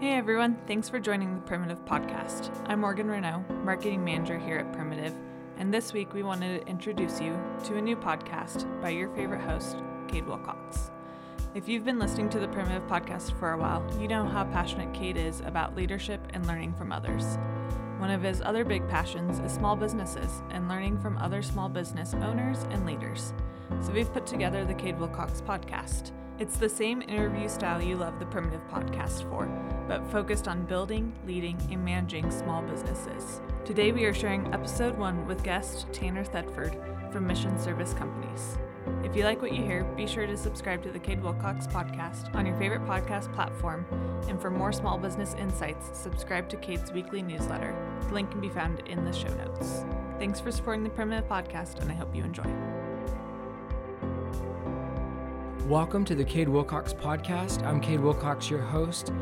Hey everyone, thanks for joining the Primitive Podcast. I'm Morgan Renault, Marketing Manager here at Primitive, and this week we wanted to introduce you to a new podcast by your favorite host, Kade Wilcox. If you've been listening to the Primitive Podcast for a while, you know how passionate Kade is about leadership and learning from others. One of his other big passions is small businesses and learning from other small business owners and leaders. So we've put together the Kade Wilcox Podcast. It's the same interview style you love the Primitive Podcast for, but focused on building, leading, and managing small businesses. Today we are sharing episode one with guest Tanner Thetford from Mission Service Companies. If you like what you hear, be sure to subscribe to the Kade Wilcox podcast on your favorite podcast platform. And for more small business insights, subscribe to Kade's weekly newsletter. The link can be found in the show notes. Thanks for supporting the Primitive Podcast, and I hope you enjoy. Welcome to the Kade Wilcox podcast. I'm Kade Wilcox, your host,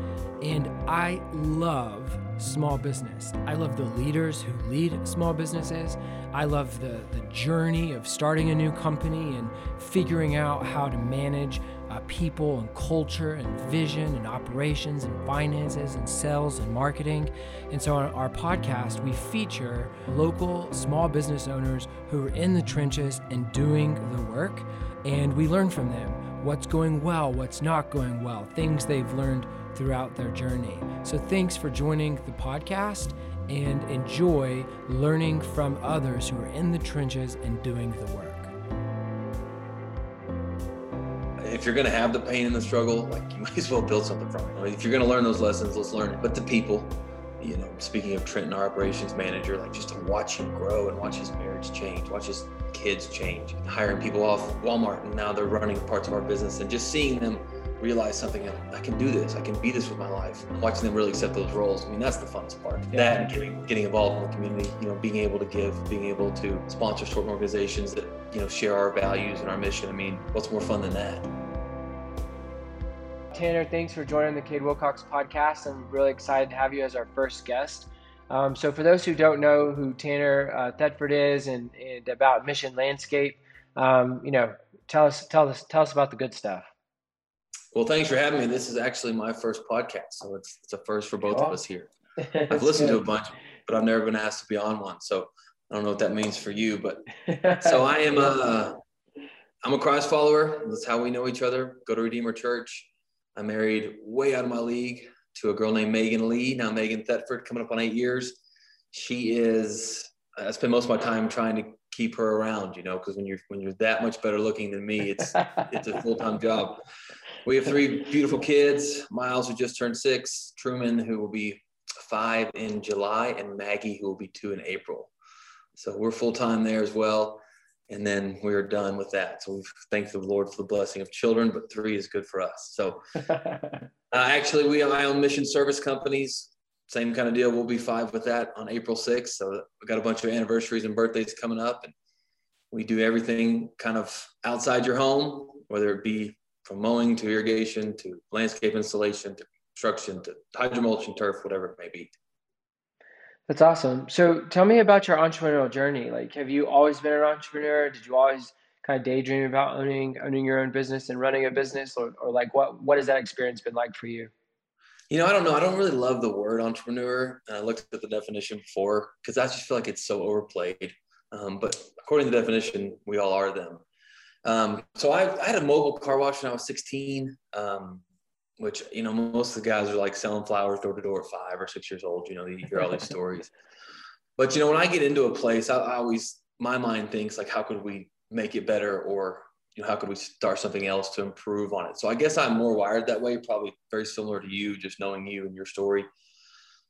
and I love small business. I love the leaders who lead small businesses. I love the, the journey of starting a new company and figuring out how to manage uh, people and culture and vision and operations and finances and sales and marketing. And so, on our podcast, we feature local small business owners who are in the trenches and doing the work, and we learn from them what's going well, what's not going well, things they've learned throughout their journey. So thanks for joining the podcast and enjoy learning from others who are in the trenches and doing the work. If you're going to have the pain and the struggle, like you might as well build something from it. If you're going to learn those lessons, let's learn it. But the people, you know, speaking of Trenton, our operations manager, like just to watch him grow and watch his marriage change, watch his kids change, hiring people off Walmart and now they're running parts of our business and just seeing them realize something I can do this, I can be this with my life. Watching them really accept those roles. I mean, that's the funnest part. Yeah. That and getting getting involved in the community, you know, being able to give, being able to sponsor certain organizations that, you know, share our values and our mission. I mean, what's more fun than that? Tanner, thanks for joining the Kade Wilcox podcast. I'm really excited to have you as our first guest. Um, so, for those who don't know who Tanner uh, Thetford is and, and, about Mission Landscape, um, you know, tell us tell us tell us about the good stuff. Well, thanks for having me. This is actually my first podcast, so it's it's a first for both of us here. I've listened good. to a bunch, but I've never been asked to be on one. So I don't know what that means for you, but so I am a I'm a Christ follower. That's how we know each other. Go to Redeemer Church. I married way out of my league to a girl named Megan Lee. Now Megan Thetford, coming up on eight years. She is. I spend most of my time trying to keep her around, you know, because when you're when you're that much better looking than me, it's it's a full time job. We have three beautiful kids. Miles, who just turned six. Truman, who will be five in July, and Maggie, who will be two in April. So we're full time there as well and then we are done with that. So we thank the Lord for the blessing of children, but three is good for us. So uh, actually, we I own mission service companies. Same kind of deal. We'll be five with that on April 6th. So we got a bunch of anniversaries and birthdays coming up, and we do everything kind of outside your home, whether it be from mowing to irrigation to landscape installation to construction to hydromulching turf, whatever it may be. That's awesome. So tell me about your entrepreneurial journey. Like, have you always been an entrepreneur? Did you always kind of daydream about owning owning your own business and running a business, or, or like what what has that experience been like for you? You know, I don't know. I don't really love the word entrepreneur, and I looked at the definition before because I just feel like it's so overplayed. Um, but according to the definition, we all are them. Um, so I, I, had a mobile car wash when I was 16. Um, which you know most of the guys are like selling flowers door to door at five or six years old. You know, you hear all these stories. But you know, when I get into a place, I, I, always my mind thinks like, how could we make it better, or you know, how could we start something else to improve on it? So I guess I'm more wired that way, probably very similar to you, just knowing you and your story.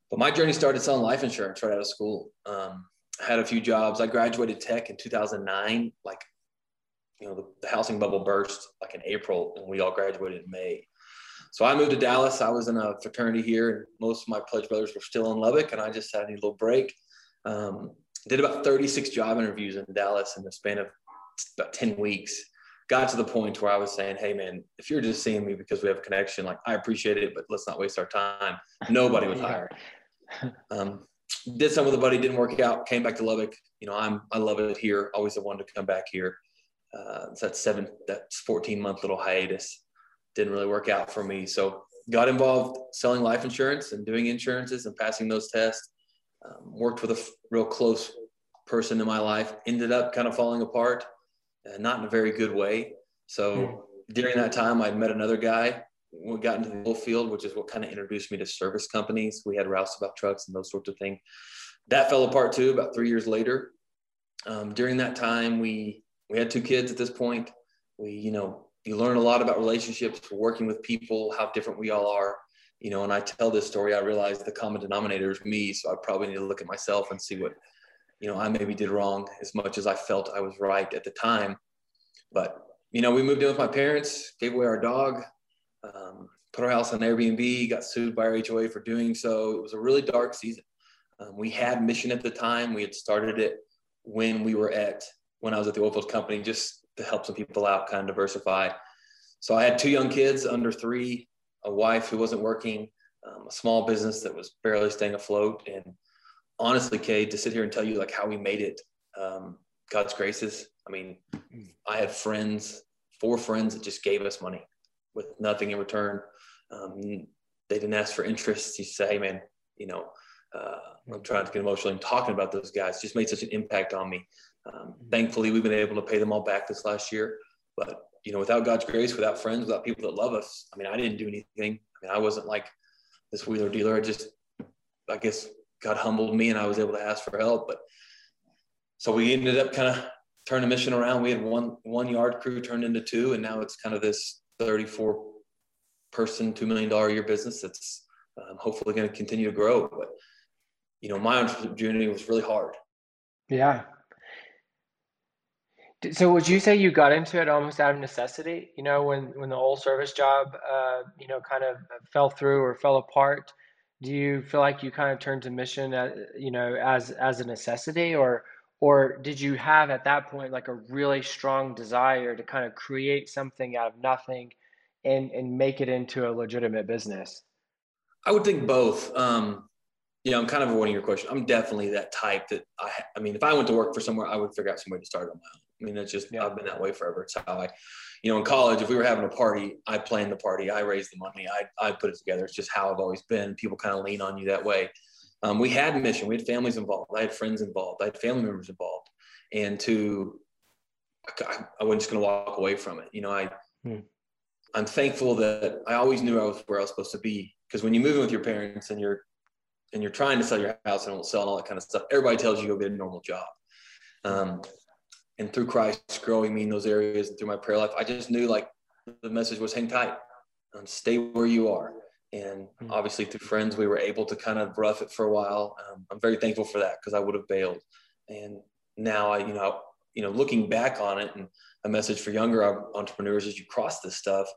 But my journey started selling life insurance right out of school. Um, I had a few jobs. I graduated tech in 2009. Like, you know, the, the housing bubble burst like in April, and we all graduated in May. So I moved to Dallas. I was in a fraternity here, and most of my pledge brothers were still in Lubbock, and I just had a little break. Um, did about 36 job interviews in Dallas in the span of about 10 weeks. Got to the point where I was saying, "Hey, man, if you're just seeing me because we have a connection, like I appreciate it, but let's not waste our time." Nobody was hired. Um, did some with a buddy, didn't work out. Came back to Lubbock. You know, I'm I love it here. Always the one to come back here. Uh, it's that seven, that 14 month little hiatus didn't really work out for me. So got involved selling life insurance and doing insurances and passing those tests. Um, worked with a f- real close person in my life. Ended up kind of falling apart, uh, not in a very good way. So mm. during that time, I'd met another guy. We got into the oil field, which is what kind of introduced me to service companies. We had roustabout trucks and those sorts of things. That fell apart too. About three years later, um, during that time, we we had two kids at this point. We, you know, you learn a lot about relationships, working with people, how different we all are. You know, and I tell this story, I realize the common denominator is me. So I probably need to look at myself and see what, you know, I maybe did wrong as much as I felt I was right at the time. But, you know, we moved in with my parents, gave away our dog, um, put our house on Airbnb, got sued by our HOA for doing so. It was a really dark season. Um, we had mission at the time. We had started it when we were at when I was at the oilfield company, just help some people out, kind of diversify. So I had two young kids under three, a wife who wasn't working, um, a small business that was barely staying afloat. And honestly, Kade, to sit here and tell you like how we made it, um, God's graces. I mean, I had friends, four friends that just gave us money with nothing in return. Um, they didn't ask for interest. You say, hey, man, you know, uh, I'm trying to get emotional and talking about those guys just made such an impact on me. Um, thankfully, we've been able to pay them all back this last year. But you know, without God's grace, without friends, without people that love us, I mean, I didn't do anything. I mean, I wasn't like this wheeler dealer. I just, I guess, God humbled me, and I was able to ask for help. But so we ended up kind of turning the mission around. We had one one yard crew turned into two, and now it's kind of this 34 person, two million dollar a year business that's um, hopefully going to continue to grow. But you know, my entrepreneurship journey was really hard. Yeah, so would you say you got into it almost out of necessity? You know, when when the oil service job, uh, you know, kind of fell through or fell apart, do you feel like you kind of turned to mission, at, you know, as as a necessity, or or did you have at that point like a really strong desire to kind of create something out of nothing, and and make it into a legitimate business? I would think both. Um, you know, I'm kind of avoiding your question. I'm definitely that type that I, I mean, if I went to work for somewhere, I would figure out some way to start on my own. I mean, it's just yeah. I've been that way forever. It's how I, you know, in college, if we were having a party, I planned the party, I raised the money, I I put it together. It's just how I've always been. People kind of lean on you that way. Um, we had mission, we had families involved, I had friends involved, I had family members involved, and to I, I wasn't just going to walk away from it. You know, I hmm. I'm thankful that I always knew I was where I was supposed to be because when you move in with your parents and you're and you're trying to sell your house and won't sell and all that kind of stuff, everybody tells you go get a normal job. Um, and through Christ growing me in those areas and through my prayer life, I just knew like the message was hang tight and stay where you are. And hmm. obviously through friends, we were able to kind of rough it for a while. Um, I'm very thankful for that because I would have bailed. And now I, you know, you know, looking back on it and a message for younger entrepreneurs as you cross this stuff,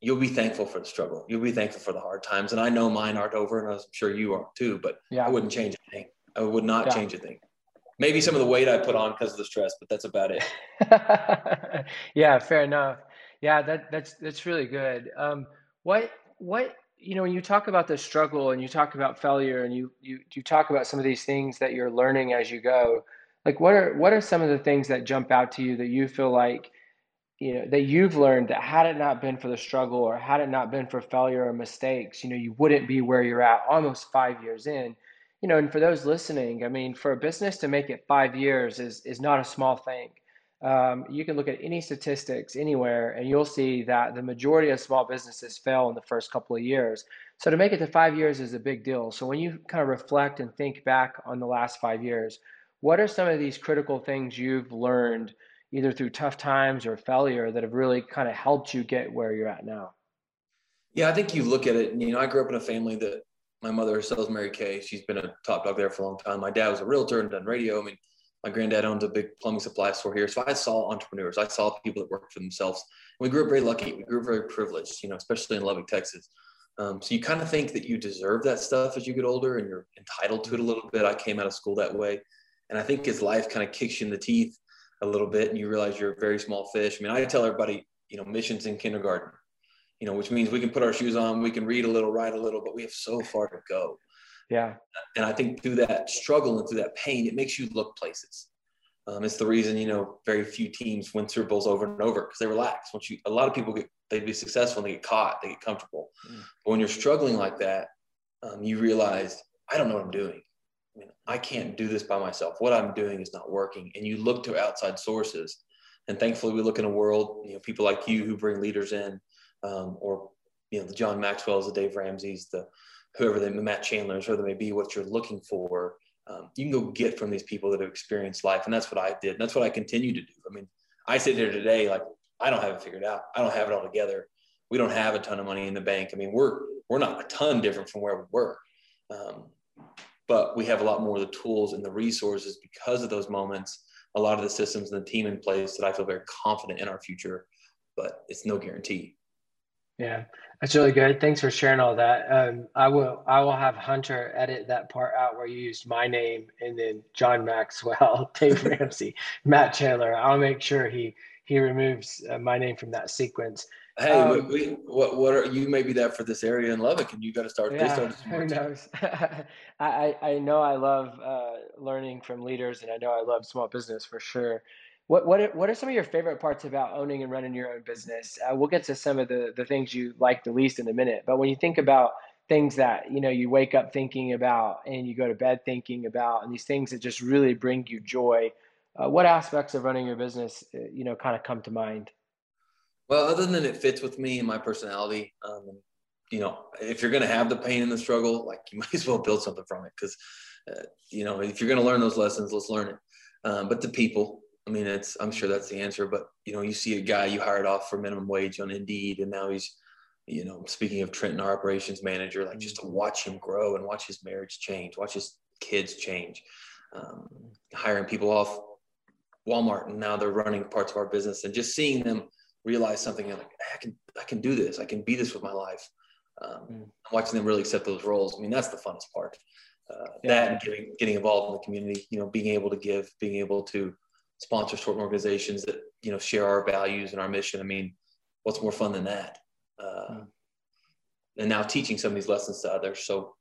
you'll be thankful for the struggle. You'll be thankful for the hard times. And I know mine aren't over and I'm sure you are too, but yeah. I wouldn't change a thing. I would not yeah. change a thing maybe some of the weight I put on because of the stress, but that's about it. yeah, fair enough. Yeah, that that's that's really good. Um, what what you know when you talk about the struggle and you talk about failure and you you you talk about some of these things that you're learning as you go, like what are what are some of the things that jump out to you that you feel like you know that you've learned that had it not been for the struggle or had it not been for failure or mistakes, you know, you wouldn't be where you're at almost five years in you know, and for those listening, I mean, for a business to make it five years is is not a small thing. Um, you can look at any statistics anywhere, and you'll see that the majority of small businesses fail in the first couple of years. So to make it to five years is a big deal. So when you kind of reflect and think back on the last five years, what are some of these critical things you've learned, either through tough times or failure, that have really kind of helped you get where you're at now? Yeah, I think you look at it, and you know, I grew up in a family that my mother sells Mary Kay. She's been a top dog there for a long time. My dad was a realtor and done radio. I mean, my granddad owns a big plumbing supply store here. So I saw entrepreneurs. I saw people that worked for themselves. We grew up very lucky. We grew up very privileged, you know, especially in Lubbock, Texas. Um, so you kind of think that you deserve that stuff as you get older and you're entitled to it a little bit. I came out of school that way. And I think as life kind of kicks you in the teeth a little bit and you realize you're a very small fish. I mean, I tell everybody, you know, missions in kindergarten you know, which means we can put our shoes on, we can read a little, write a little, but we have so far to go. Yeah. And I think through that struggle and through that pain, it makes you look places. Um, it's the reason you know very few teams win Super Bowls over and over because they relax. Once you, a lot of people get they'd be successful, and they get caught, they get comfortable. Mm. But when you're struggling like that, um, you realize I don't know what I'm doing. I, mean, I can't do this by myself. What I'm doing is not working, and you look to outside sources. And thankfully, we look in a world, you know, people like you who bring leaders in, um, or you know, the John Maxwell's, the Dave Ramsey's, the whoever the Matt Chandler's, whoever they may be, what you're looking for um, you can go get from these people that have experienced life. And that's what I did. And that's what I continue to do. I mean, I sit here today, like I don't have it figured out. I don't have it all together. We don't have a ton of money in the bank. I mean, we're, we're not a ton different from where we were. Um, but we have a lot more of the tools and the resources because of those moments, a lot of the systems and the team in place that I feel very confident in our future, but it's no guarantee. Yeah, that's really good. Thanks for sharing all that. Um, I will I will have Hunter edit that part out where you used my name and then John Maxwell, Dave Ramsey, Matt Chandler. I'll make sure he he removes uh, my name from that sequence. Hey, um, we, what what are you? Maybe that for this area in Lubbock, and you got to start. Yeah, who knows? I I know I love uh, learning from leaders, and I know I love small business for sure. What what are, what are some of your favorite parts about owning and running your own business? Uh, we'll get to some of the the things you like the least in a minute. But when you think about things that you know you wake up thinking about and you go to bed thinking about, and these things that just really bring you joy, uh, what aspects of running your business uh, you know kind of come to mind? Well, other than it fits with me and my personality, um, you know, if you're going to have the pain and the struggle, like you might as well build something from it because, uh, you know, if you're going to learn those lessons, let's learn it. Um, but the people, I mean, it's I'm sure that's the answer, but you know, you see a guy you hired off for minimum wage on Indeed, and now he's, you know, speaking of Trenton, our operations manager, like just to watch him grow and watch his marriage change, watch his kids change, um, hiring people off Walmart, and now they're running parts of our business, and just seeing them realize something like I can I can do this, I can be this with my life. Um, mm. Watching them really accept those roles, I mean, that's the funnest part. Uh, yeah. That and getting getting involved in the community, you know, being able to give, being able to sponsor certain organizations that you know share our values and our mission. I mean, what's more fun than that? Uh, mm. And now teaching some of these lessons to others. So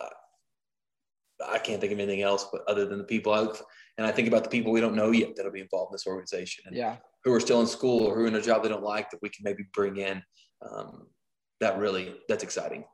uh, I can't think of anything else, but other than the people I've, and I think about the people we don't know yet that'll be involved in this organization. And yeah. Who are still in school or who are in a job they don't like that we can maybe bring in. Um, that really, that's exciting.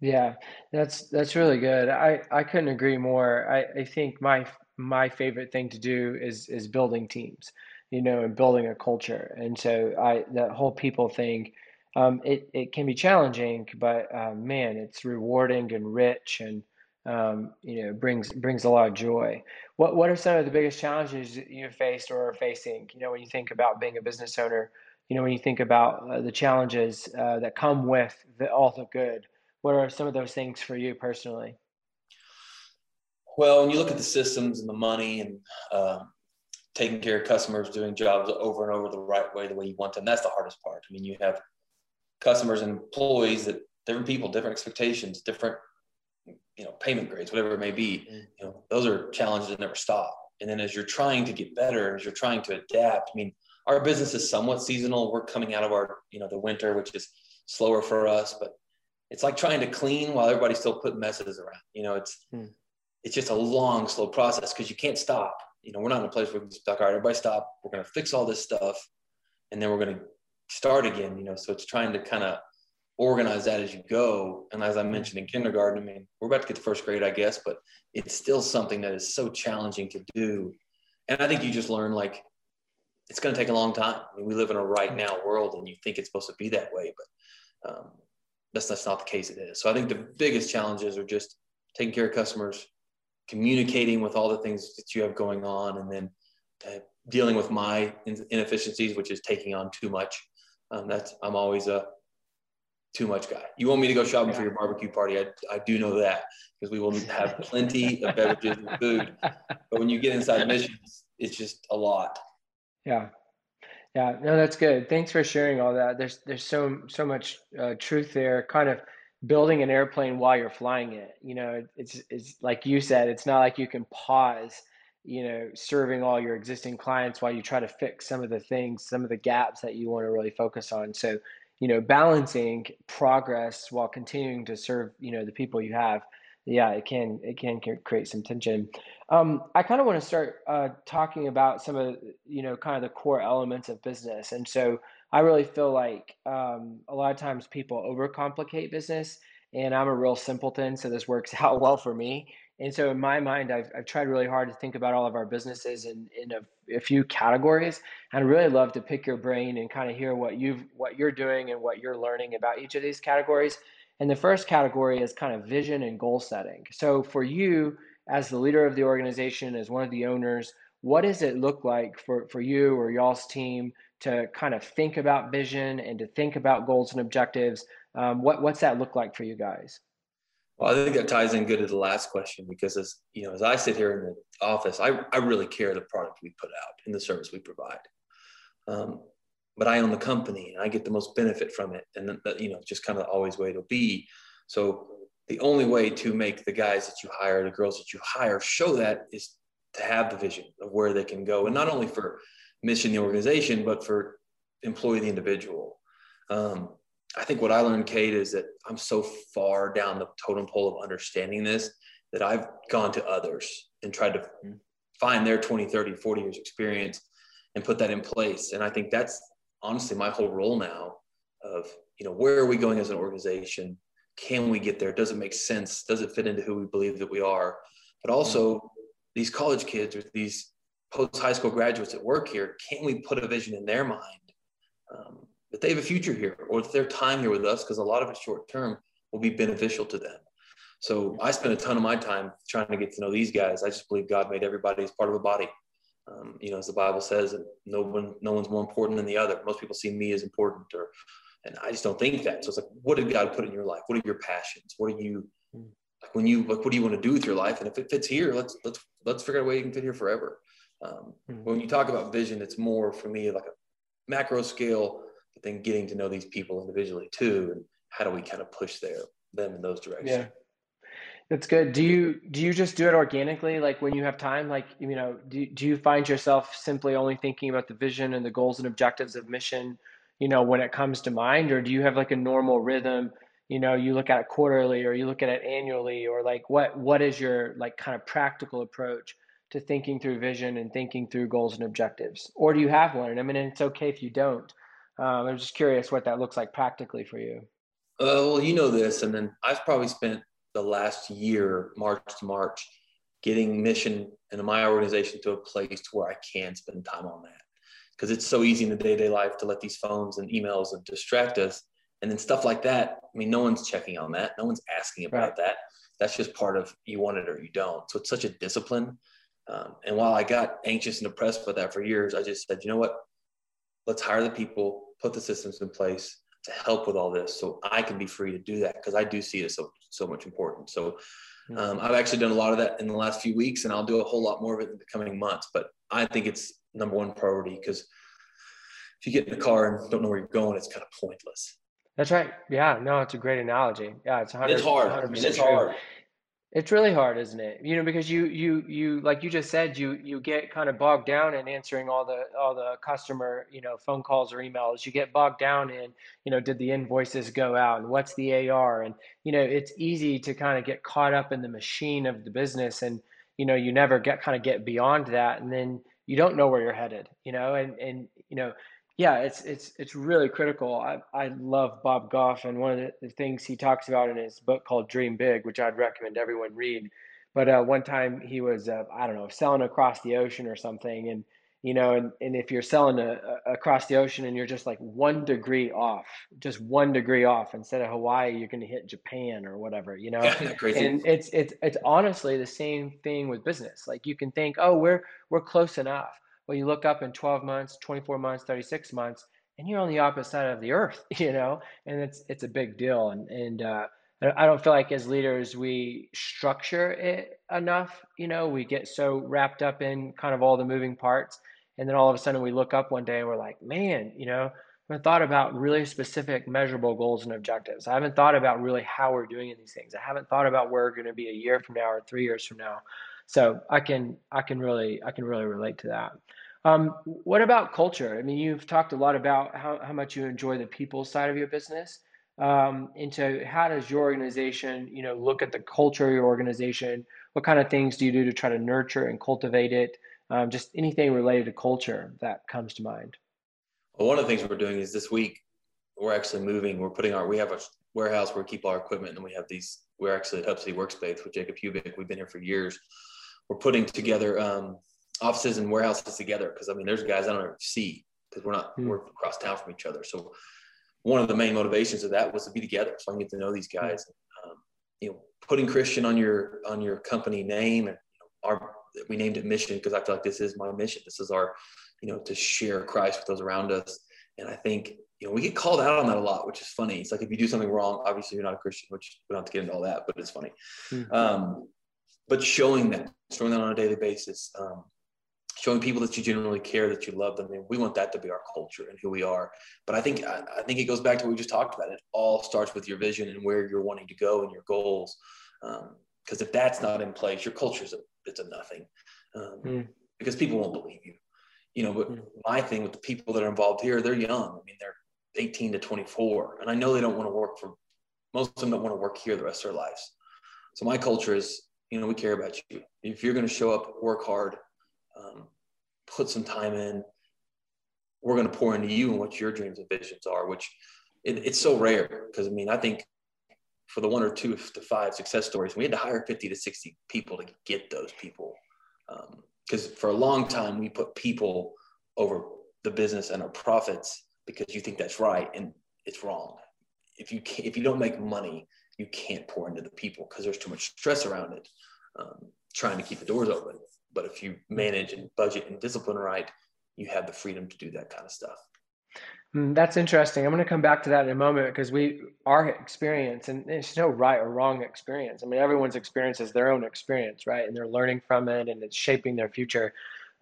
Yeah, that's that's really good. I I couldn't agree more. I I think my my favorite thing to do is is building teams, you know, and building a culture. And so I that whole people thing, um, it it can be challenging, but uh, man, it's rewarding and rich, and um, you know, brings brings a lot of joy. What what are some of the biggest challenges you've faced or are facing? You know, when you think about being a business owner, you know, when you think about uh, the challenges uh, that come with the, all the good. What are some of those things for you personally? Well, when you look at the systems and the money and uh, taking care of customers, doing jobs over and over the right way, the way you want them, that's the hardest part. I mean, you have customers and employees that different people, different expectations, different you know payment grades, whatever it may be. Mm. You know, those are challenges that never stop. And then as you're trying to get better, as you're trying to adapt, I mean, our business is somewhat seasonal. We're coming out of our you know the winter, which is slower for us, but it's like trying to clean while everybody's still putting messes around. You know, it's hmm it's just a long, slow process because you can't stop. You know, we're not in a place where we can just like, all right, everybody stop. We're going to fix all this stuff, and then we're going to start again. You know, so it's trying to kind of organize that as you go. And as I mentioned in kindergarten, I mean, we're about to get to first grade, I guess, but it's still something that is so challenging to do. And I think you just learn like it's going to take a long time. I mean, we live in a right now world, and you think it's supposed to be that way, but um, that's that's not the case. It is. So I think the biggest challenges are just taking care of customers, communicating with all the things that you have going on and then uh, dealing with my inefficiencies which is taking on too much. Um, that's i'm always a too much guy. You want me to go shopping yeah. for your barbecue party? I, I do know that because we will have plenty of beverages and food. But when you get inside missions it's just a lot. Yeah. Yeah. No that's good. Thanks for sharing all that. There's there's so so much uh, truth there. Kind of building an airplane while you're flying it. You know, it's it's like you said, it's not like you can pause, you know, serving all your existing clients while you try to fix some of the things, some of the gaps that you want to really focus on. So, you know, balancing progress while continuing to serve, you know, the people you have. yeah, it can it can create some tension. Um, I kind of want to start uh, talking about some of you know kind of the core elements of business, and so I really feel like um, a lot of times people overcomplicate business, and I'm a real simpleton, so this works out well for me. And so in my mind, I've, I've tried really hard to think about all of our businesses in, in a, a few categories. And I'd really love to pick your brain and kind of hear what you've what you're doing and what you're learning about each of these categories. And the first category is kind of vision and goal setting. So for you, as the leader of the organization, as one of the owners, what does it look like for, for you or y'all's team to kind of think about vision and to think about goals and objectives? Um, what, what's that look like for you guys? Well, I think that ties in good to the last question because as you know, as I sit here in the office, I, I really care the product we put out and the service we provide. Um, but I own the company and I get the most benefit from it. And that, you know, just kind of always way it'll be. So the only way to make the guys that you hire, the girls that you hire, show that is to have the vision of where they can go. And not only for mission the organization, but for employee, the individual. Um, I think what I learned, Kade, is that I'm so far down the totem pole of understanding this that I've gone to others and tried to find their 20, 30, 40 years experience and put that in place. And I think that's honestly my whole role now of, you know, where are we going as an organization? Can we get there? Does it make sense? Does it fit into who we believe that we are? But also these college kids or these post high school graduates that work here, can we put a vision in their mind? Um, that they have a future here or that their time here with us, because a lot of it short term will be beneficial to them. So I spend a ton of my time trying to get to know these guys. I just believe God made everybody as part of a body. Um, you know, as the Bible says, and no one, no one's more important than the other. Most people see me as important, or, and I just don't think that. So it's like, what did God put in your life? What are your passions? What are you like when you like? What do you want to do with your life? And if it fits here, let's let's let's figure out a way you can fit here forever. Um, mm-hmm. When you talk about vision, it's more for me like a macro scale but then getting to know these people individually too and how do we kind of push their them in those directions. Yeah. That's good. Do you do you just do it organically like when you have time? Like you know do, do you find yourself simply only thinking about the vision and the goals and objectives of mission you know when it comes to mind? Or do you have like a normal rhythm? You know you look at it quarterly or you look at it annually or like what what is your like kind of practical approach to thinking through vision and thinking through goals and objectives or do you have one And i mean it's okay if you don't um, I'm just curious what that looks like practically for you. Uh, well, you know this, and then I've probably spent the last year, March to March, getting mission and my organization to a place to where I can spend time on that. Because it's so easy in the day-to-day life to let these phones and emails and distract us. And then stuff like that, I mean, no one's checking on that. No one's asking about right. that. That's just part of you want it or you don't. So it's such a discipline. Um, and while I got anxious and depressed about that for years, I just said, you know what? Let's hire the people put the systems in place to help with all this so I can be free to do that because I do see it as so, so much important. So hmm. um, I've actually done a lot of that in the last few weeks and I'll do a whole lot more of it in the coming months. But I think it's number one priority because if you get in the car and don't know where you're going, it's kind of pointless. That's right. Yeah, no, it's a great analogy. Yeah, it's 100 It's hard. I mean, it's true. hard. It's really hard, isn't it? You know, because you you you like you just said, you you get kind of bogged down in answering all the all the customer, you know, phone calls or emails. You get bogged down in, you know, did the invoices go out and what's the AR? And you know, it's easy to kind of get caught up in the machine of the business and you know, you never get kind of get beyond that and then you don't know where you're headed, you know, and and you know, yeah, it's it's it's really critical. I, I love Bob Goff, and one of the, the things he talks about in his book called Dream Big, which I'd recommend everyone read. But uh, one time he was, uh, I don't know, selling across the ocean or something, and you know, and, and if you're selling a, a, across the ocean and you're just like one degree off, just one degree off, instead of Hawaii, you're going to hit Japan or whatever, you know. Crazy. And it's it's it's honestly the same thing with business. Like you can think, oh, we're we're close enough well, you look up in 12 months, 24 months, 36 months, and you're on the opposite side of the earth, you know, and it's it's a big deal. And and uh, I don't feel like as leaders we structure it enough. You know, we get so wrapped up in kind of all the moving parts, and then all of a sudden we look up one day and we're like, man, you know, I haven't thought about really specific, measurable goals and objectives. I haven't thought about really how we're doing these things. I haven't thought about where we're going to be a year from now or three years from now. So I can I can really I can really relate to that. Um, what about culture? I mean, you've talked a lot about how, how much you enjoy the people side of your business. um, into how does your organization, you know, look at the culture of your organization? What kind of things do you do to try to nurture and cultivate it? Um, just anything related to culture that comes to mind. Well, one of the things we're doing is this week we're actually moving. We're putting our we have a warehouse where we keep our equipment, and we have these. We're actually at Hub City Workspace with Jacob Hubick. We've been here for years. We're putting together um, offices and warehouses together because I mean, there's guys I don't ever see because we're not mm. we're across town from each other. So one of the main motivations of that was to be together, so I can get to know these hmm. guys. Um, you know, putting Christian on your on your company name and you know, our we named it mission because I feel like this is my mission. This is our, you know, to share Christ with those around us. And I think, you know, we get called out on that a lot, which is funny. It's like if you do something wrong, obviously you're not a Christian, which we don't have to get into all that, but it's funny. Mm-hmm. Um, but showing that, showing that on a daily basis, um, showing people that you genuinely care, that you love them. I mean, we want that to be our culture and who we are. But I think I, I, think it goes back to what we just talked about. It all starts with your vision and where you're wanting to go and your goals. Because um, if that's not in place, your culture is a, it's a nothing. Um, mm. Because people won't believe you. You know, but mm. my thing with the people that are involved here, they're young. I mean, they're 18 to 24, and I know they don't want to work for. Most of them don't want to work here the rest of their lives. So my culture is, you know, we care about you. If you're going to show up, work hard, um, put some time in, we're going to pour into you and what your dreams and visions are, which it, it's so rare because I mean, I think for the one or two to five success stories, we had to hire 50 to 60 people to get those people. Because um, for a long time, we put people over the business and our profits because you think that's right, and it's wrong. If you if you don't make money, you can't pour into the people because there's too much stress around it, um, trying to keep the doors open. But if you manage and budget and discipline right, you have the freedom to do that kind of stuff. Mm, that's interesting. I'm going to come back to that in a moment because we our experience and there's no right or wrong experience. I mean, everyone's experience is their own experience, right? And they're learning from it and it's shaping their future.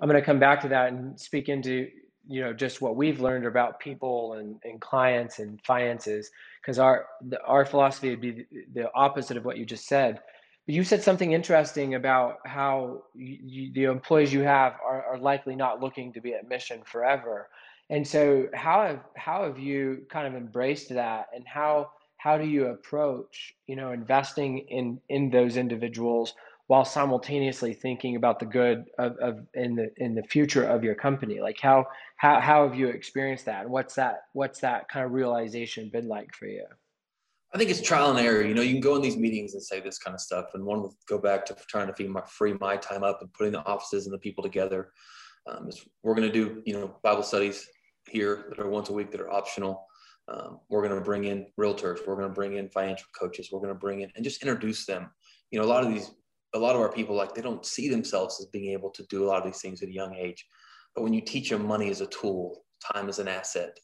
I'm going to come back to that and speak into you know just what we've learned about people and, and clients and finances because our the, our philosophy would be the opposite of what you just said you said something interesting about how you, you, the employees you have are, are likely not looking to be at mission forever. And so, how have how have you kind of embraced that, and how how do you approach you know investing in in those individuals while simultaneously thinking about the good of, of in the in the future of your company? Like how how how have you experienced that, and what's that what's that kind of realization been like for you? I think it's trial and error. You know, you can go in these meetings and say this kind of stuff, and one will go back to trying to free my, free my time up and putting the offices and the people together. Um, we're going to do, you know, Bible studies here that are once a week that are optional. Um, we're going to bring in realtors. We're going to bring in financial coaches. We're going to bring in and just introduce them. You know, a lot of these, a lot of our people, like they don't see themselves as being able to do a lot of these things at a young age. But when you teach them money as a tool, time as an asset,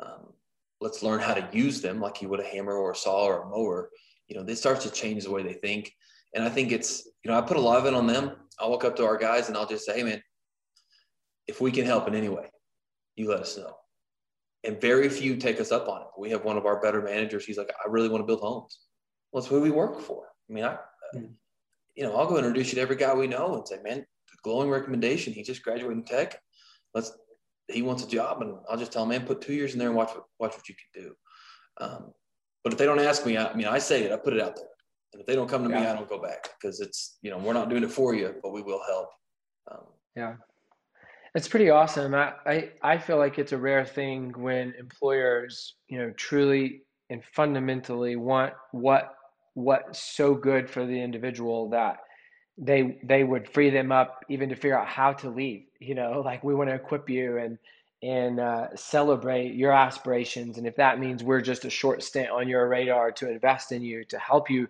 um, let's learn how to use them like you would a hammer or a saw or a mower. You know, this starts to change the way they think. And I think it's, you know, I put a lot of it on them. I'll walk up to our guys and I'll just say, hey, man, if we can help in any way, you let us know. And very few take us up on it. We have one of our better managers. He's like, I really want to build homes. Well, that's what we work for. I mean, I, mm. you know, I'll go introduce you to every guy we know and say, man, glowing recommendation. He just graduated in tech. Let's he wants a job, and I'll just tell him, man, put two years in there and watch what, watch what you can do. Um, but if they don't ask me, I, I, mean, I say it, I put it out there. And if they don't come to yeah. me, I don't go back because it's, you know, we're not doing it for you, but we will help. Um, yeah. It's pretty awesome. I, I, I feel like it's a rare thing when employers, you know, truly and fundamentally want what what's so good for the individual that they they would free them up even to figure out how to leave you know like we want to equip you and and uh, celebrate your aspirations and if that means we're just a short stint on your radar to invest in you to help you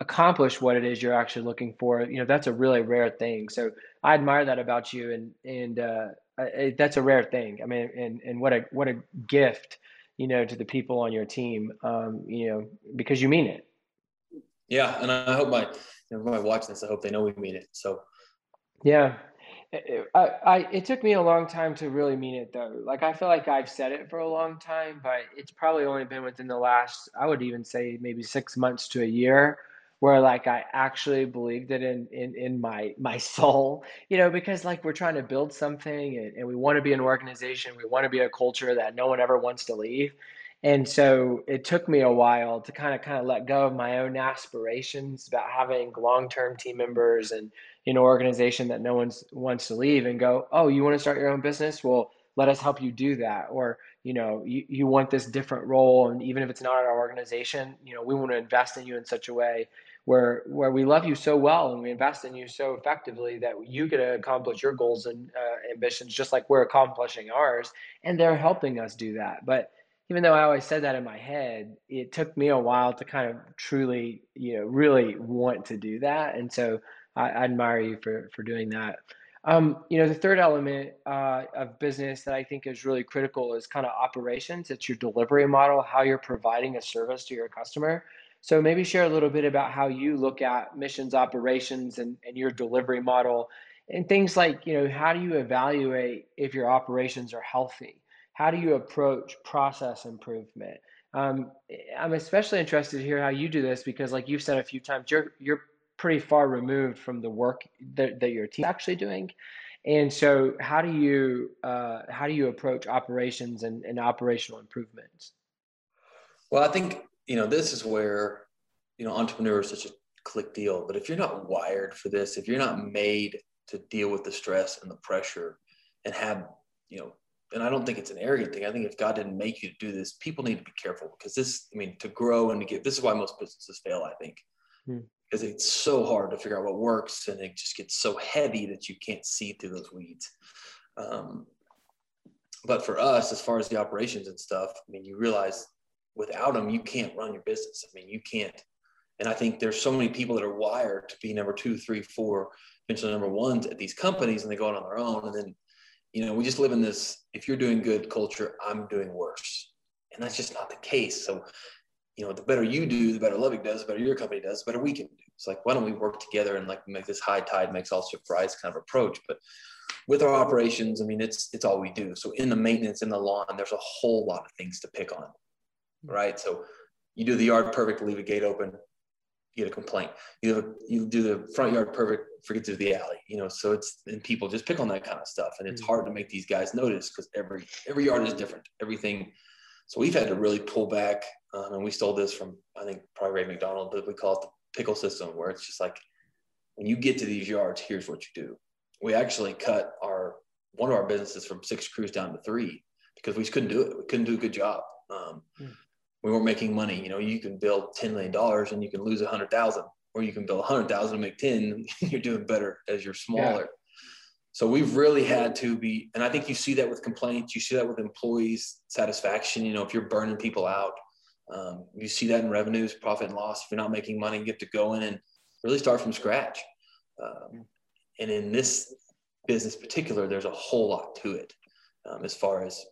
accomplish what it is you're actually looking for you know that's a really rare thing. So i admire that about you and and uh, I, that's a rare thing. I mean and and what a what a gift you know to the people on your team um, you know because you mean it yeah and i hope my everybody watching this, I hope they know we mean it. So, yeah, I, I, it took me a long time to really mean it though. Like I feel like I've said it for a long time, but it's probably only been within the last, I would even say maybe six months to a year, where like I actually believed it in in in my my soul. You know, because like we're trying to build something and, and we want to be an organization, we want to be a culture that no one ever wants to leave. And so it took me a while to kind of kind of let go of my own aspirations about having long-term team members and an organization that no one wants to leave and go, oh, you want to start your own business? Well, let us help you do that. Or, you know, you, you want this different role. And even if it's not our organization, you know, we want to invest in you in such a way where where we love you so well and we invest in you so effectively that you get to accomplish your goals and uh, ambitions just like we're accomplishing ours and they're helping us do that but even though i always said that in my head it took me a while to kind of truly you know really want to do that and so i, I admire you for for doing that. Um, you know the third element uh, of business that i think is really critical is kind of operations. It's your delivery model how you're providing a service to your customer. So maybe share a little bit about how you look at missions operations and, and your delivery model and things like, you know, how do you evaluate if your operations are healthy? How do you approach process improvement? Um, I'm especially interested to hear how you do this because, like you've said a few times, you're you're pretty far removed from the work that, that your team actually doing. And so, how do you uh, how do you approach operations and, and operational improvements? Well, I think you know, this is where, you know, entrepreneurs such a click deal. But if you're not wired for this, if you're not made to deal with the stress and the pressure and have, you know, and I don't think it's an arrogant thing. I think if God didn't make you to do this, people need to be careful because this, I mean, to grow and to get, this is why most businesses fail, I think, hmm. because it's so hard to figure out what works and it just gets so heavy that you can't see through those weeds. Um, but for us, as far as the operations and stuff, I mean, you realize without them, you can't run your business. I mean, you can't. And I think there's so many people that are wired to be number two, three, four, eventually number ones at these companies, and they go out on their own. And then, you know, we just live in this if you're doing good culture, I'm doing worse. And that's just not the case. So, you know, the better you do, the better Lubbock does, the better your company does, the better we can do. It's like, why don't we work together and like make this high tide makes all ship rise kind of approach? But with our operations, I mean, it's it's all we do. So in the maintenance, in the lawn, there's a whole lot of things to pick on right? So you do the yard perfect, leave a gate open, you get a complaint. You have a, you do the front yard perfect, forget to do the alley. You know, so it's and people just pick on that kind of stuff, and it's hard to make these guys notice because every every yard is different. Everything. So we've had to really pull back, um, and we stole this from I think probably Ray McDonald, but we call it the pickle system, where it's just like when you get to these yards, here's what you do. We actually cut our one of our businesses from six crews down to three because we just couldn't do it. We couldn't do a good job. Um, mm we weren't making money. You know, you can build $10 million and you can lose a hundred thousand, or you can build a hundred thousand and make 10, you're doing better as you're smaller. Yeah. So we've really had to be, and I think you see that with complaints, you see that with employees satisfaction. You know, if you're burning people out, um, you see that in revenues, profit and loss. If you're not making money, you get to go in and really start from scratch. Um, and in this business particular, there's a whole lot to it um, as far as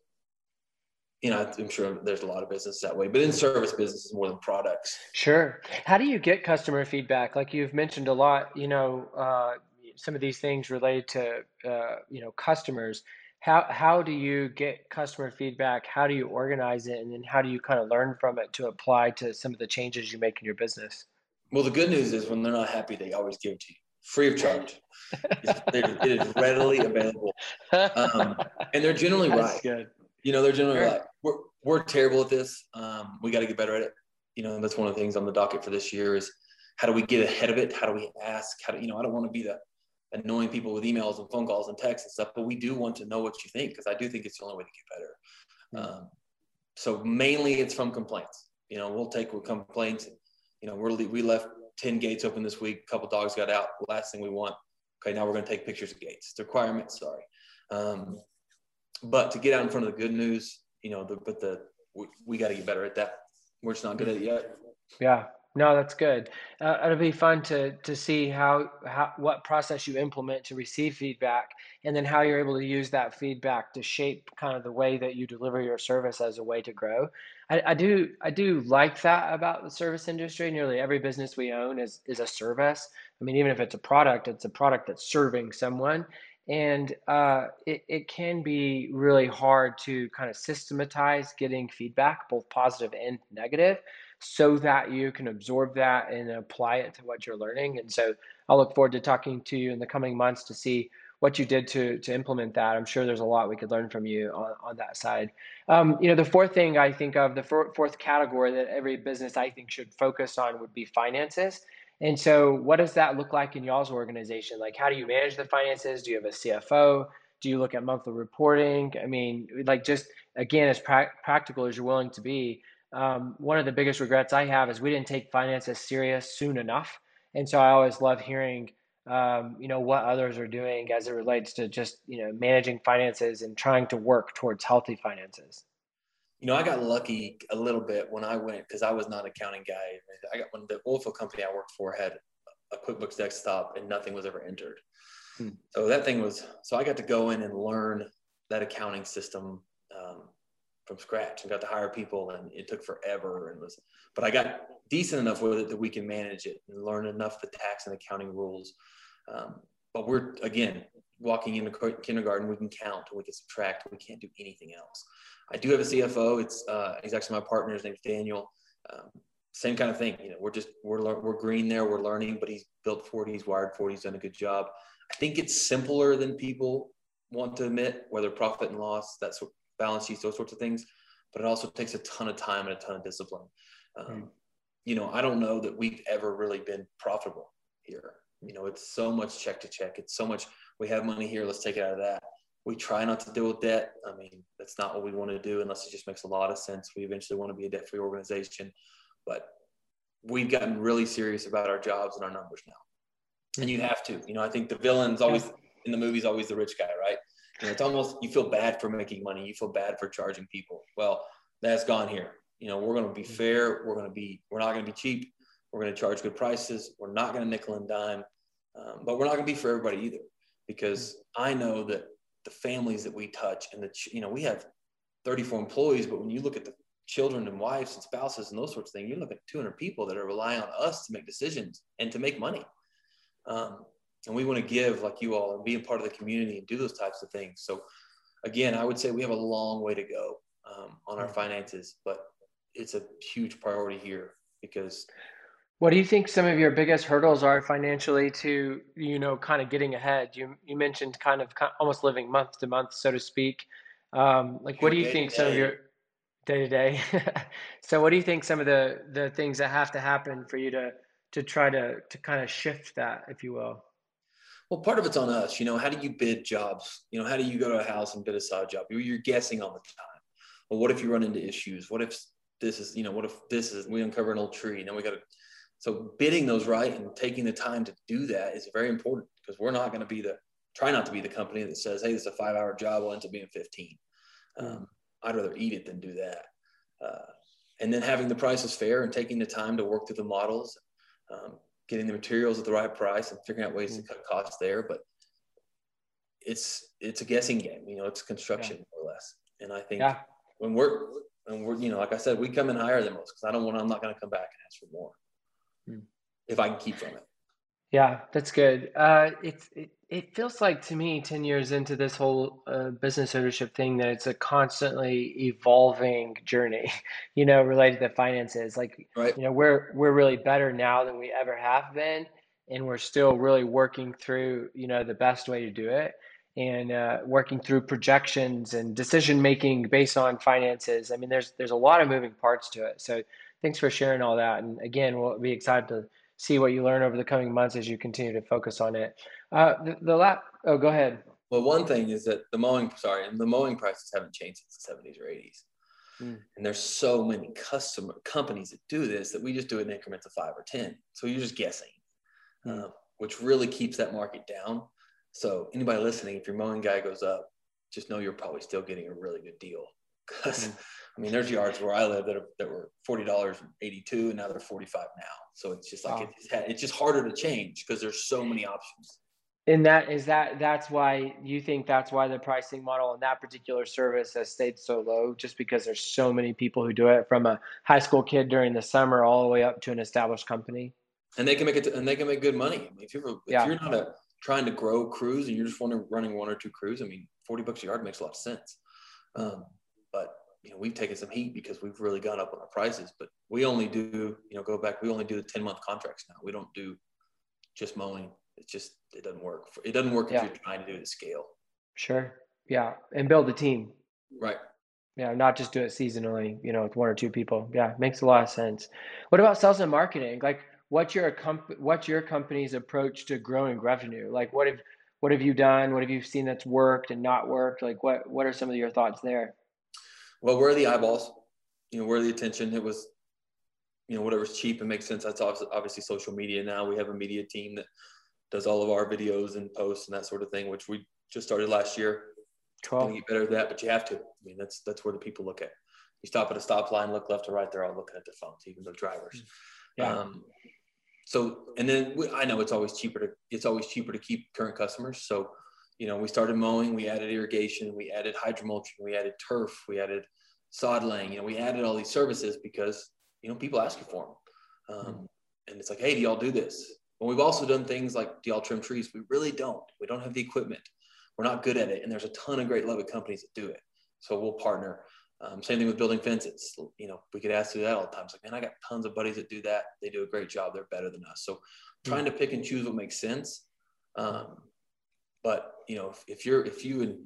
you know, I'm sure there's a lot of business that way, but in service business is more than products. Sure. How do you get customer feedback? Like you've mentioned a lot, you know, uh, some of these things related to, uh, you know, customers. How, how do you get customer feedback? How do you organize it? And then how do you kind of learn from it to apply to some of the changes you make in your business? Well, the good news is when they're not happy, they always give it to you free of charge. it is readily available. Um, and they're generally That's right. Good you know, they're generally sure. like, we're, terrible at this. Um, we got to get better at it. You know, that's one of the things on the docket for this year is how do we get ahead of it? How do we ask? How do, you know, I don't want to be the annoying people with emails and phone calls and texts and stuff, but we do want to know what you think because I do think it's the only way to get better. Mm-hmm. Um, so mainly it's from complaints. You know, we'll take complaints. And, you know, we're we left ten gates open this week. A couple dogs got out. Last thing we want. Okay, now we're going to take pictures of gates. It's a requirement. Sorry. Um, but to get out in front of the good news, you know, the, but the we, we got to get better at that. We're just not good at it yet. Yeah, no, that's good. Uh, it'll be fun to to see how how what process you implement to receive feedback, and then how you're able to use that feedback to shape kind of the way that you deliver your service as a way to grow. I, I do I do like that about the service industry. Nearly every business we own is is a service. I mean, even if it's a product, it's a product that's serving someone, and uh, it, it can be really hard to kind of systematize getting feedback, both positive and negative, so that you can absorb that and apply it to what you're learning. And so I'll look forward to talking to you in the coming months to see what you did to to implement that. I'm sure there's a lot we could learn from you on, on that side. Um, you know, the fourth thing I think of, the fourth category that every business I think should focus on would be finances. And so, what does that look like in y'all's organization? Like, how do you manage the finances? Do you have a CFO? Do you look at monthly reporting? I mean, like, just again, as pra- practical as you're willing to be. Um, one of the biggest regrets I have is we didn't take finances serious soon enough. And so, I always love hearing um, you know what others are doing as it relates to just you know managing finances and trying to work towards healthy finances you know i got lucky a little bit when i went because i was not an accounting guy i got when the oilfield company i worked for had a quickbooks desktop and nothing was ever entered hmm. so that thing was so i got to go in and learn that accounting system um, from scratch and got to hire people and it took forever and was but i got decent enough with it that we can manage it and learn enough the tax and accounting rules um, but we're again walking into kindergarten, we can count, we can subtract, we can't do anything else. I do have a CFO. It's uh, he's actually my partner. His name's Daniel. Um, same kind of thing. You know, we're just we're we're green there. We're learning, but he's built 40. He's wired 40. He's done a good job. I think it's simpler than people want to admit, whether profit and loss, that's balance sheets, those sorts of things. But it also takes a ton of time and a ton of discipline. Um, mm. You know, I don't know that we've ever really been profitable here. You know, it's so much check to check. It's so much, we have money here, let's take it out of that. We try not to deal with debt. I mean, that's not what we want to do unless it just makes a lot of sense. We eventually want to be a debt free organization. But we've gotten really serious about our jobs and our numbers now. And you have to. You know, I think the villain's always in the movies, always the rich guy, right? And it's almost, you feel bad for making money. You feel bad for charging people. Well, that's gone here. You know, we're going to be mm-hmm. fair. We're going to be, we're not going to be cheap. We're going to charge good prices. We're not going to nickel and dime, um, but we're not going to be for everybody either, because I know that the families that we touch and the you know we have 34 employees, but when you look at the children and wives and spouses and those sorts of things, you look at 200 people that are relying on us to make decisions and to make money. Um, and we want to give like you all and be a part of the community and do those types of things. So again, I would say we have a long way to go um, on our finances, but it's a huge priority here because what do you think some of your biggest hurdles are financially to, you know, kind of getting ahead? You you mentioned kind of almost living month to month, so to speak. Um, like, what do you think some of your day to day? So, what do you think some of the the things that have to happen for you to to try to to kind of shift that, if you will? Well, part of it's on us. You know, how do you bid jobs? You know, how do you go to a house and bid a side job? You're, guessing all the time. Well, what if you run into issues? What if this is, you know, what if this is we uncover an old tree? Now we got to so bidding those right and taking the time to do that is very important because we're not going to be the try not to be the company that says, "Hey, this is a five-hour job. Will end up being 15." Um, I'd rather eat it than do that. Uh, and then having the prices fair and taking the time to work through the models, um, getting the materials at the right price, and figuring out ways mm-hmm. to cut costs there. But it's it's a guessing game. You know, it's construction yeah. more or less. And I think yeah. when we're when we're you know, like I said, we come in higher than most because I don't want. I'm not going to come back and ask for more. Hmm. if I can keep from it. Yeah, that's good. Uh, it's it, it feels like to me, 10 years into this whole uh, business ownership thing, that it's a constantly evolving journey, you know, related to finances. Like, right. you know, we're we're really better now than we ever have been, and we're still really working through, you know, the best way to do it, and uh, working through projections and decision making based on finances. I mean, there's there's a lot of moving parts to it. So thanks for sharing all that. And again, we'll be excited to see what you learn over the coming months as you continue to focus on it. Uh, the, the lap. Oh, go ahead. Well, one thing is that the mowing, sorry, and the mowing prices haven't changed since the 70s or 80s. Mm. And there's so many customer companies that do this that we just do it in increments of five or 10. So you're just guessing, mm. uh, which really keeps that market down. So anybody listening, if your mowing guy goes up, just know you're probably still getting a really good deal because mm. I mean, there's yards where I live that, are, that were forty dollars eighty two, and now they're forty five now. So it's just like wow. it's, it's just harder to change because there's so many options. And that is that that's why you think that's why the pricing model in that particular service has stayed so low, just because there's so many people who do it from a high school kid during the summer all the way up to an established company. And they can make it, and they can make good money. I mean, if you're if yeah. you're not a, trying to grow crews and you're just running one or two crews, I mean, forty bucks a yard makes a lot of sense. Um, but you know, we've taken some heat because we've really gone up on our prices, but we only do, you know, go back, we only do the 10 month contracts now. We don't do just mowing It's just it doesn't work. For, it doesn't work Yeah. if you're trying to do it at scale. Sure. Yeah. And build a team. Right. Yeah, not just do it seasonally, you know, with one or two people. Yeah, makes a lot of sense. What about sales and marketing? Like, what's your comp what's your company's approach to growing revenue? Like, what have what have you done? What have you seen that's worked and not worked? Like, what what are some of your thoughts there? Well, where are the eyeballs? You know, where are the attention? It was, you know, whatever's cheap and makes sense. That's obviously, social media now. We have a media team that does all of our videos and posts and that sort of thing, which we just started last year. Cool. get better at that, but you have to. I mean, that's that's where the people look at. You stop at a stop line, look left or right, they're all looking at their phones, even the drivers. Yeah. Um, so, and then we, I know it's always cheaper to it's always cheaper to keep current customers. So, you know, we started mowing, we added irrigation, we added hydromulching, we added turf, we added sod laying. You know, we added all these services because you know people ask you for them, um, and it's like, hey, do y'all do this? But we've also done things like do y'all trim trees? We really don't. We don't have the equipment. We're not good at it, and there's a ton of great Lubbock companies that do it. So we'll partner. Um, same thing with building fences. You know, we get asked to do that all the time. It's like, man, I got tons of buddies that do that. They do a great job. They're better than us. So trying to pick and choose what makes sense. Um, but you know, if, if you're if you and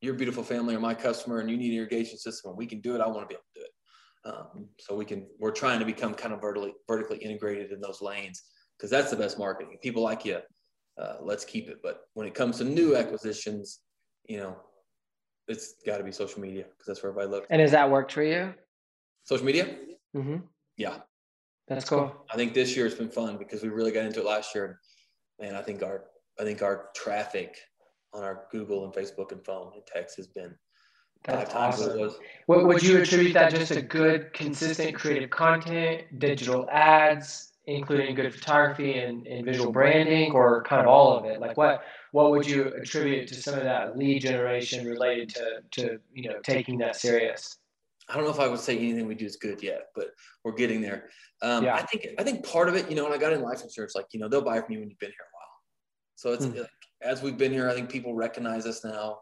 your beautiful family are my customer and you need an irrigation system and we can do it, I want to be able to do it. Um, so we can. We're trying to become kind of vertically vertically integrated in those lanes because that's the best marketing. People like you. Uh, let's keep it. But when it comes to new acquisitions, you know, it's got to be social media because that's where everybody looks. And has that worked for you? Social media, Mm-hmm. yeah. That's cool. I think this year has been fun because we really got into it last year, and I think our I think our traffic on our Google and Facebook and phone and text has been That's five times what awesome. was. What would you attribute that just to good, consistent creative content, digital ads, including good photography and, and visual branding, or kind of all of it? Like what what would you attribute to some of that lead generation related to to you know taking that serious? I don't know if I would say anything we do is good yet, but we're getting there. Um, Yeah. I think I think part of it, you know, when I got in life insurance, like you know, they'll buy from you when you've been here. So it's Hmm. like, as we've been here, I think people recognize us now.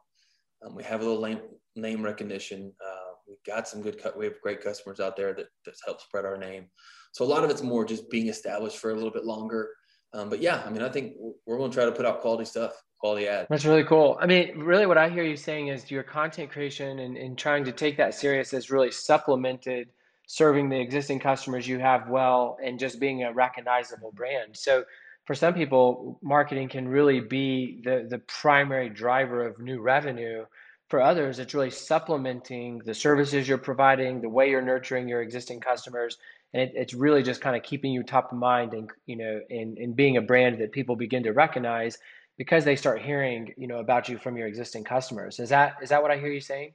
Um, we have a little name, name recognition. Uh, we've got some good cut. We have great customers out there that that help spread our name. So a lot of it's more just being established for a little bit longer. Um, but yeah, I mean, I think we're going to try to put out quality stuff, quality ads. That's really cool. I mean, really, what I hear you saying is your content creation and, and trying to take that serious is really supplemented serving the existing customers you have well and just being a recognizable brand. So, for some people, marketing can really be the, the primary driver of new revenue. For others, it's really supplementing the services you're providing, the way you're nurturing your existing customers, and it, it's really just kind of keeping you top of mind and you know, and, and being a brand that people begin to recognize because they start hearing you know about you from your existing customers is that is that what i hear you saying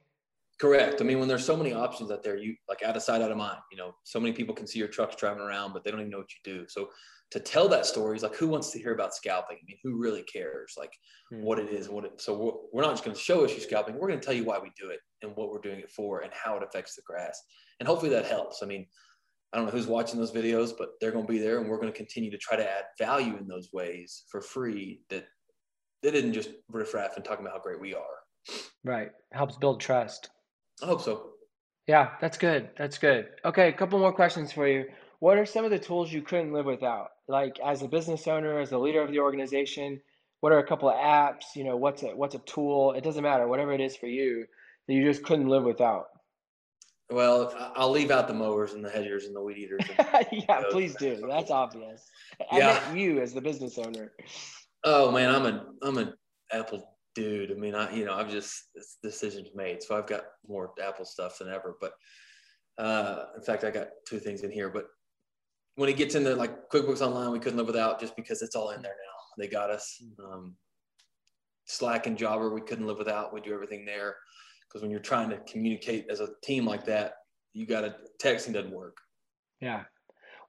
Correct. I mean, when there's so many options out there, you like out of sight, out of mind. You know, so many people can see your trucks driving around, but they don't even know what you do. So to tell that story is like, who wants to hear about scalping? I mean, who really cares? Like Hmm. what it is, what it. So we're, we're not just going to show us you scalping. We're going to tell you why we do it and what we're doing it for and how it affects the grass. And hopefully that helps. I mean, I don't know who's watching those videos, but they're going to be there, and we're going to continue to try to add value in those ways for free. That they didn't just riffraff and talking about how great we are. right helps build trust I hope so. yeah that's good that's good okay a couple more questions for you what are some of the tools you couldn't live without like as a business owner as a leader of the organization what are a couple of apps you know what's a what's a tool it doesn't matter whatever it is for you that you just couldn't live without Well, I'll leave out the mowers and the hedgers and the weed eaters. yeah please do that's obvious i Yeah. you as the business owner Oh man, I'm a I'm an Apple dude. I mean, I you know I've just decision's made, so I've got more Apple stuff than ever. But uh, in fact, I got two things in here. But when it gets into like QuickBooks Online, we couldn't live without just because it's all in there now. They got us. Um, Slack and Jobber, we couldn't live without. We do everything there because when you're trying to communicate as a team like that, you got to texting doesn't work. yeah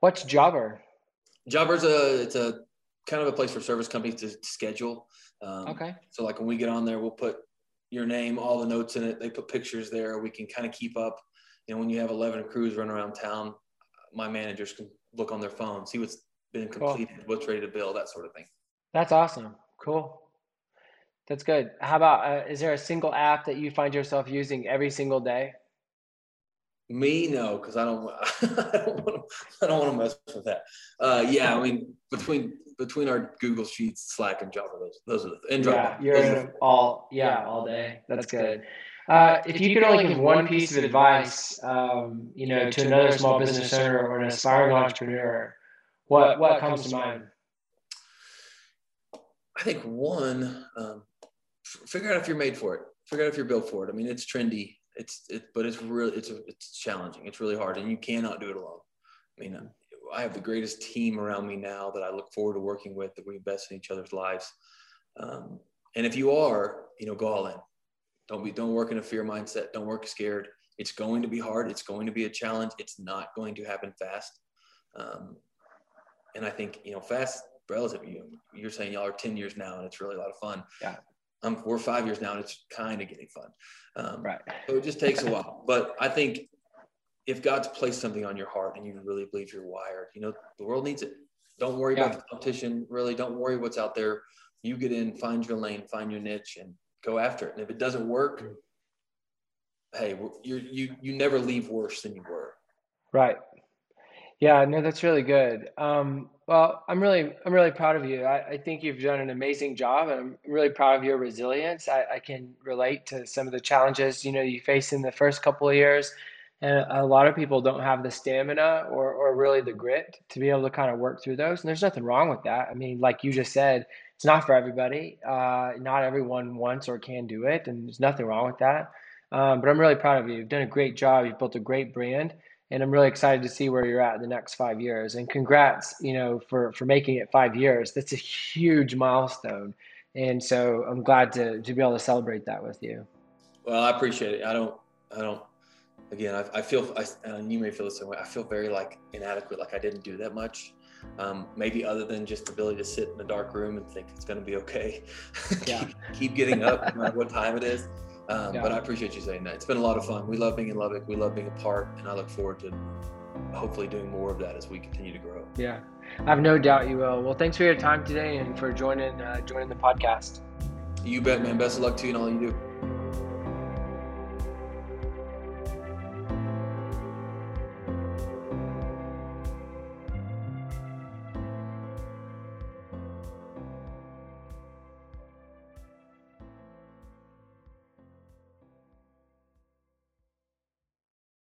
what's jobber Jobber's a it's a kind of a place for service companies to schedule. Um, okay So like when we get on there, we'll put your name, all the notes in it. They put pictures there. We can kind of keep up. You know, when you have 11 crews running around town, my managers can look on their phone, see what's been Cool. completed, what's ready to build, that sort of thing. That's awesome. Cool. That's good. How about uh, is there a single app that you find yourself using every single day? Me, no, because I don't. I don't want to. I don't want to mess with that. Uh, yeah, I mean, between between our Google Sheets, Slack, and Jobber, those those are the and Yeah, you're all yeah all day. That's good. Uh, if you could only give one piece of advice, um, you know, to another small business owner or an aspiring entrepreneur, what what comes to mind? I think one, um, figure out if you're made for it. Figure out if you're built for it. I mean, it's trendy. It's it, but it's really it's it's challenging. It's really hard, and you cannot do it alone. I mean, I have the greatest team around me now that I look forward to working with. That we invest in each other's lives. Um, and if you are, you know, go all in. Don't be don't work in a fear mindset. Don't work scared. It's going to be hard. It's going to be a challenge. It's not going to happen fast. Um, and I think you know, fast relative. You you're saying y'all are ten years now, and it's really a lot of fun. Yeah. Um, we're five years now, and it's kind of getting fun. Um, right. So it just takes a while, but I think if God's placed something on your heart and you really believe you're wired, you know, the world needs it. Don't worry yeah. about the competition. Really, don't worry what's out there. You get in, find your lane, find your niche, and go after it. And if it doesn't work, hey, you you you never leave worse than you were. Right. Yeah, no, that's really good. Um, well, I'm really, I'm really proud of you. I, I think you've done an amazing job, and I'm really proud of your resilience. I, I can relate to some of the challenges you know you face in the first couple of years, and a lot of people don't have the stamina or, or really the grit to be able to kind of work through those. And there's nothing wrong with that. I mean, like you just said, it's not for everybody. Uh, not everyone wants or can do it, and there's nothing wrong with that. Um, but I'm really proud of you. You've done a great job. You've built a great brand and I'm really excited to see where you're at in the next five years. And congrats, you know, for for making it five years. That's a huge milestone, and so I'm glad to to be able to celebrate that with you. Well, I appreciate it. I don't, I don't. Again, I, I feel, I, and you may feel the same way. I feel very like inadequate, like I didn't do that much. Um, maybe other than just the ability to sit in a dark room and think it's going to be okay. Yeah. keep, getting up no matter what time it is. Um, yeah. But I appreciate you saying that. It's been a lot of fun. We love being in Lubbock. We love being a part, and I look forward to hopefully doing more of that as we continue to grow. Yeah, I have no doubt you will. Well, thanks for your time today and for joining uh, joining the podcast. You bet, man. Best of luck to you and all you do.